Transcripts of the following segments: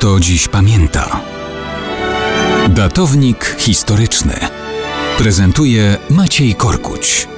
kto dziś pamięta. Datownik historyczny prezentuje Maciej Korkuć.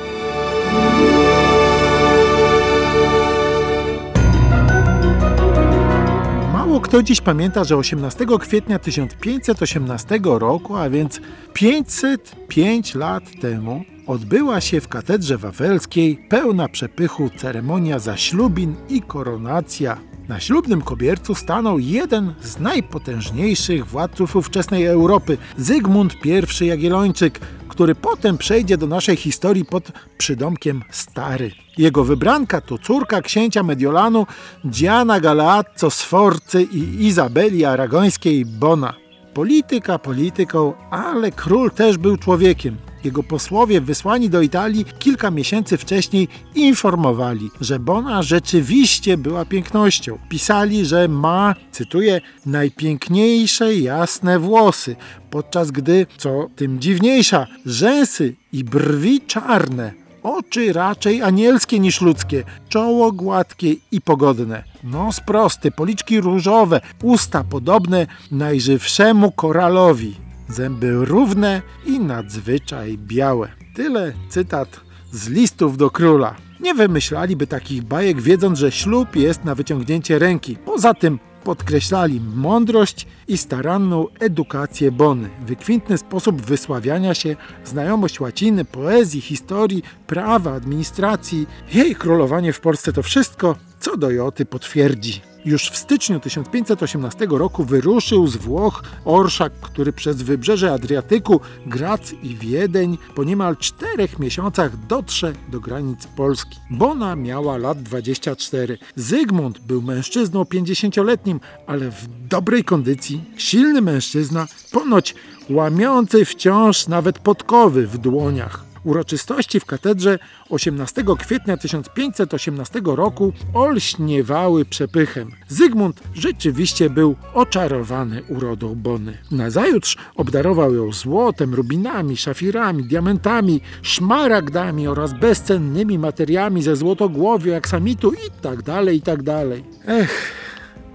Mało kto dziś pamięta, że 18 kwietnia 1518 roku, a więc 505 lat temu, odbyła się w katedrze wawelskiej pełna przepychu ceremonia zaślubin i koronacja. Na ślubnym kobiercu stanął jeden z najpotężniejszych władców ówczesnej Europy, Zygmunt I Jagiellończyk, który potem przejdzie do naszej historii pod przydomkiem Stary. Jego wybranka to córka księcia Mediolanu Diana Galeazzo Sforcy i Izabeli Aragońskiej Bona. Polityka polityką, ale król też był człowiekiem. Jego posłowie wysłani do Italii kilka miesięcy wcześniej informowali, że Bona rzeczywiście była pięknością. Pisali, że ma, cytuję, najpiękniejsze jasne włosy, podczas gdy, co tym dziwniejsza, rzęsy i brwi czarne, oczy raczej anielskie niż ludzkie, czoło gładkie i pogodne, nos prosty, policzki różowe, usta podobne najżywszemu koralowi zęby równe i nadzwyczaj białe. Tyle cytat z listów do króla. Nie wymyślaliby takich bajek, wiedząc, że ślub jest na wyciągnięcie ręki. Poza tym podkreślali mądrość i staranną edukację Bony, wykwintny sposób wysławiania się, znajomość łaciny, poezji, historii, prawa, administracji. Jej królowanie w Polsce to wszystko, co do Joty potwierdzi. Już w styczniu 1518 roku wyruszył z Włoch orszak, który przez wybrzeże Adriatyku, Grac i Wiedeń po niemal czterech miesiącach dotrze do granic Polski. Bona miała lat 24. Zygmunt był mężczyzną 50-letnim, ale w dobrej kondycji, silny mężczyzna, ponoć łamiący wciąż nawet podkowy w dłoniach. Uroczystości w katedrze 18 kwietnia 1518 roku olśniewały przepychem. Zygmunt rzeczywiście był oczarowany urodą Bony. Nazajutrz obdarował ją złotem, rubinami, szafirami, diamentami, szmaragdami oraz bezcennymi materiami ze złotogłowiu, aksamitu i tak dalej, i tak dalej. Ech,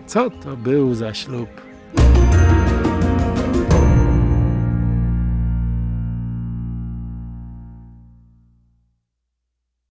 co to był za ślub.